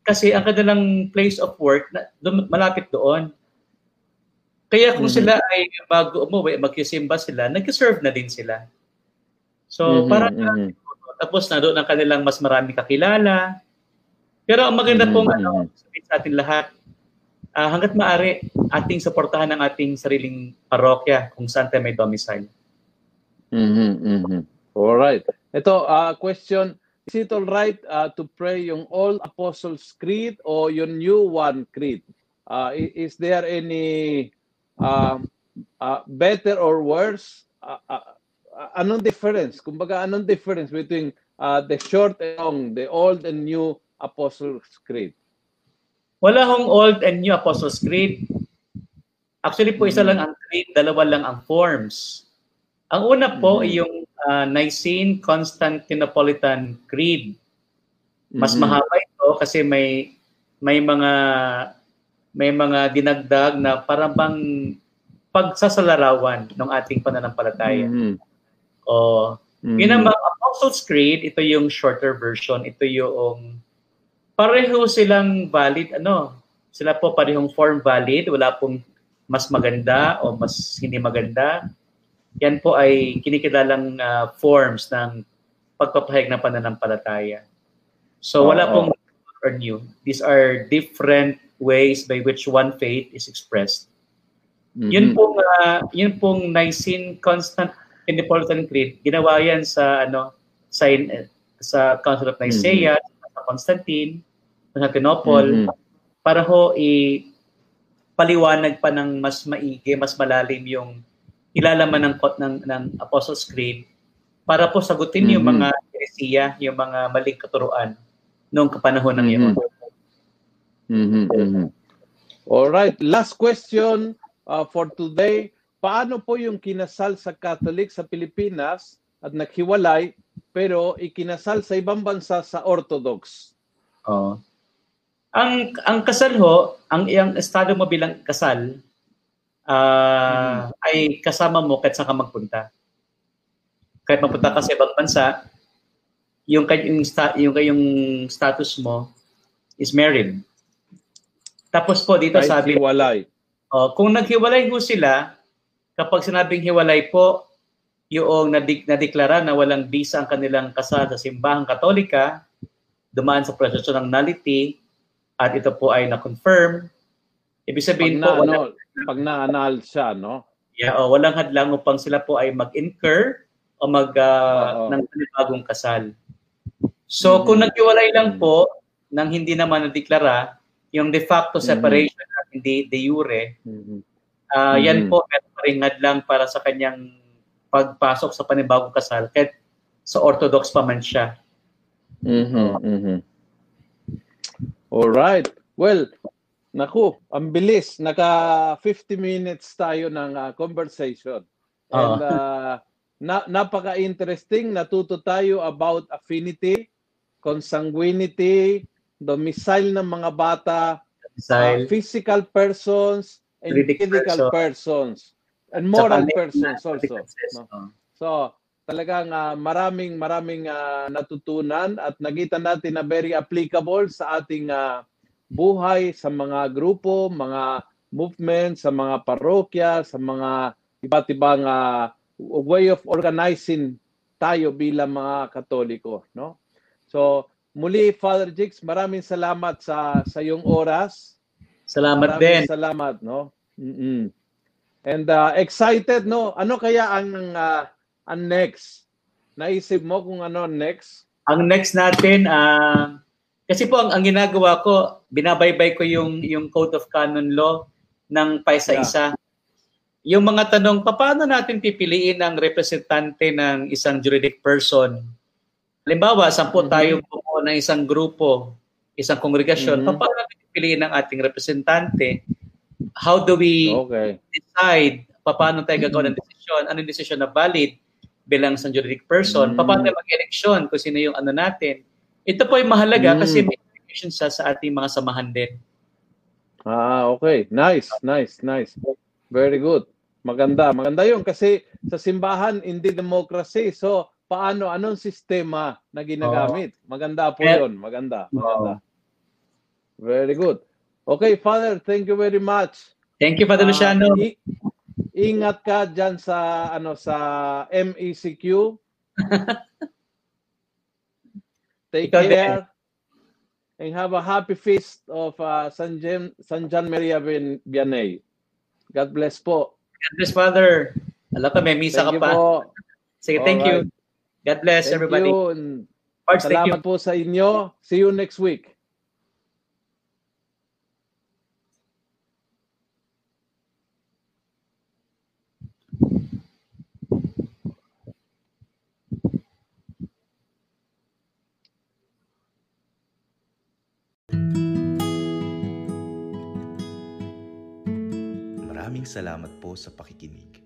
kasi ang kanilang place of work na, dum- malapit doon. Kaya kung Mhm. sila ay bago umuwi, magkisimba sila, nag-serve na din sila. So, Mhm, parang mhm. tapos na doon ang kanilang mas marami kakilala. Pero ang maganda Mhm, pong ano, sabihin sa atin lahat, ah, hanggat maaari, ating suportahan ang ating sariling parokya kung saan tayo may domicile. Mhm, mhm. All right. Ito, uh, question, is it all right uh, to pray yung Old Apostles Creed o yung New One Creed? Uh, is there any uh, uh, better or worse? Uh, uh, uh, anong difference? Kumbaga, anong difference between uh, the short and long, the Old and New Apostles Creed? Wala hong Old and New Apostles' Creed. Actually po, isa lang ang creed, dalawa lang ang forms. Ang una po Mhm. ay yung ah, Nicene Constantinopolitan Creed. Mas Mhm. mahaba ito kasi may may mga may mga dinagdag na parang bang pagsasalarawan ng ating pananampalataya. Mhm. O Mhm. Yun ang mga Apostles' Creed, ito yung shorter version, ito yung pareho silang valid, ano, sila po parehong form valid, wala pong mas maganda o mas hindi maganda. Yan po ay kinikilalang ah, forms ng pagpapahayag ng pananampalataya. So wala pong or new. These are different ways by which one faith is expressed. Mhm. Yun pong ah, yun pong Nicene Constant Neapolitan Creed, ginawa yan sa ano sa sa Council of Nicaea, sa Constantine, sa Constantinople Mhm. para ho i paliwanag pa ng mas maigi, mas malalim yung ilalaman ng ng, ng Apostles' Creed para po sagutin yung Mhm. mga heresiya, yung mga maling katuruan noong kapanahon ng Mhm. iyon. Mhm, mhm. All right, last question uh, for today. Paano po yung kinasal sa Catholic sa Pilipinas at naghiwalay pero ikinasal sa ibang bansa sa Orthodox? Oh. Ang ang kasal ho, ang iyang estado mo bilang kasal uh, mm. ay kasama mo kahit saan ka magpunta. Kahit magpunta ka sa ibang bansa, yung yung, yung, yung status mo is married. Tapos po dito kahit sabi hiwalay. Oh, kung naghiwalay ho sila, kapag sinabing hiwalay po, yung nadik nadeklara na walang visa ang kanilang kasal sa simbahang katolika, dumaan sa proseso ng nullity, at ito po ay na-confirm. Ibig sabihin pag po, na, walang, ano, pag na-annul siya, no? Yeah, oh, walang hadlang upang sila po ay mag-incur o mag uh, ng bagong kasal. So mm-hmm. kung naghiwalay lang po nang hindi naman nadeklara, yung de facto mm-hmm. separation mm-hmm. at hindi de jure, mm-hmm. uh, yan po meron pa rin hadlang para sa kanyang pagpasok sa panibagong kasal kahit sa orthodox pa man siya. Mm-hmm. Mm-hmm. All right. Well, naku, ang bilis. Naka 50 minutes tayo ng uh, conversation. And uh, na, napaka-interesting. Natuto tayo about affinity, consanguinity, domicile ng mga bata, uh, physical persons, and juridical persons and moral persons also. No? So, talagang uh, maraming maraming uh, natutunan at nakita natin na very applicable sa ating uh, buhay sa mga grupo, mga movement, sa mga parokya, sa mga iba't ibang uh, way of organizing tayo bilang mga Katoliko, no? So, muli Father Jix, maraming salamat sa sa iyong oras. Salamat maraming din. Salamat, no? Mm-mm. And uh, excited, no? Ano kaya ang uh, ang next? Naisip mo kung ano next? Ang next natin, uh, kasi po ang, ang ginagawa ko, binabaybay ko yung yung Code of Canon Law ng paisa-isa. Yeah. Yung mga tanong, paano natin pipiliin ang representante ng isang juridic person? Halimbawa, sampu mm-hmm. tayo po ng isang grupo, isang kongregasyon, mm-hmm. paano natin pipiliin ang ating representante? how do we okay. decide paano tayo gagawa ng desisyon? Ano yung desisyon na valid bilang isang juridic person? Mm. Paano tayo mag-eleksyon kung sino yung ano natin? Ito po ay mahalaga mm. kasi may implication sa sa ating mga samahan din. Ah, okay. Nice, nice, nice. Very good. Maganda. Maganda yun kasi sa simbahan, hindi democracy. So, paano, anong sistema na ginagamit? Maganda po yun. Maganda. Maganda. Very good. Okay, Father, thank you very much. Thank you, Father uh, Luciano. I- ingat ka diyan sa ano sa MECQ. <laughs> Take Ikaw care. Din. And have a happy feast of uh, San, Jan, San John Maria Vianney. God bless po. God bless, Father. Alam ko, may misa thank ka pa. Po. Sige, thank right. you. God bless thank everybody. You. Parts, Salamat po sa inyo. See you next week. Maraming salamat po sa pakikinig.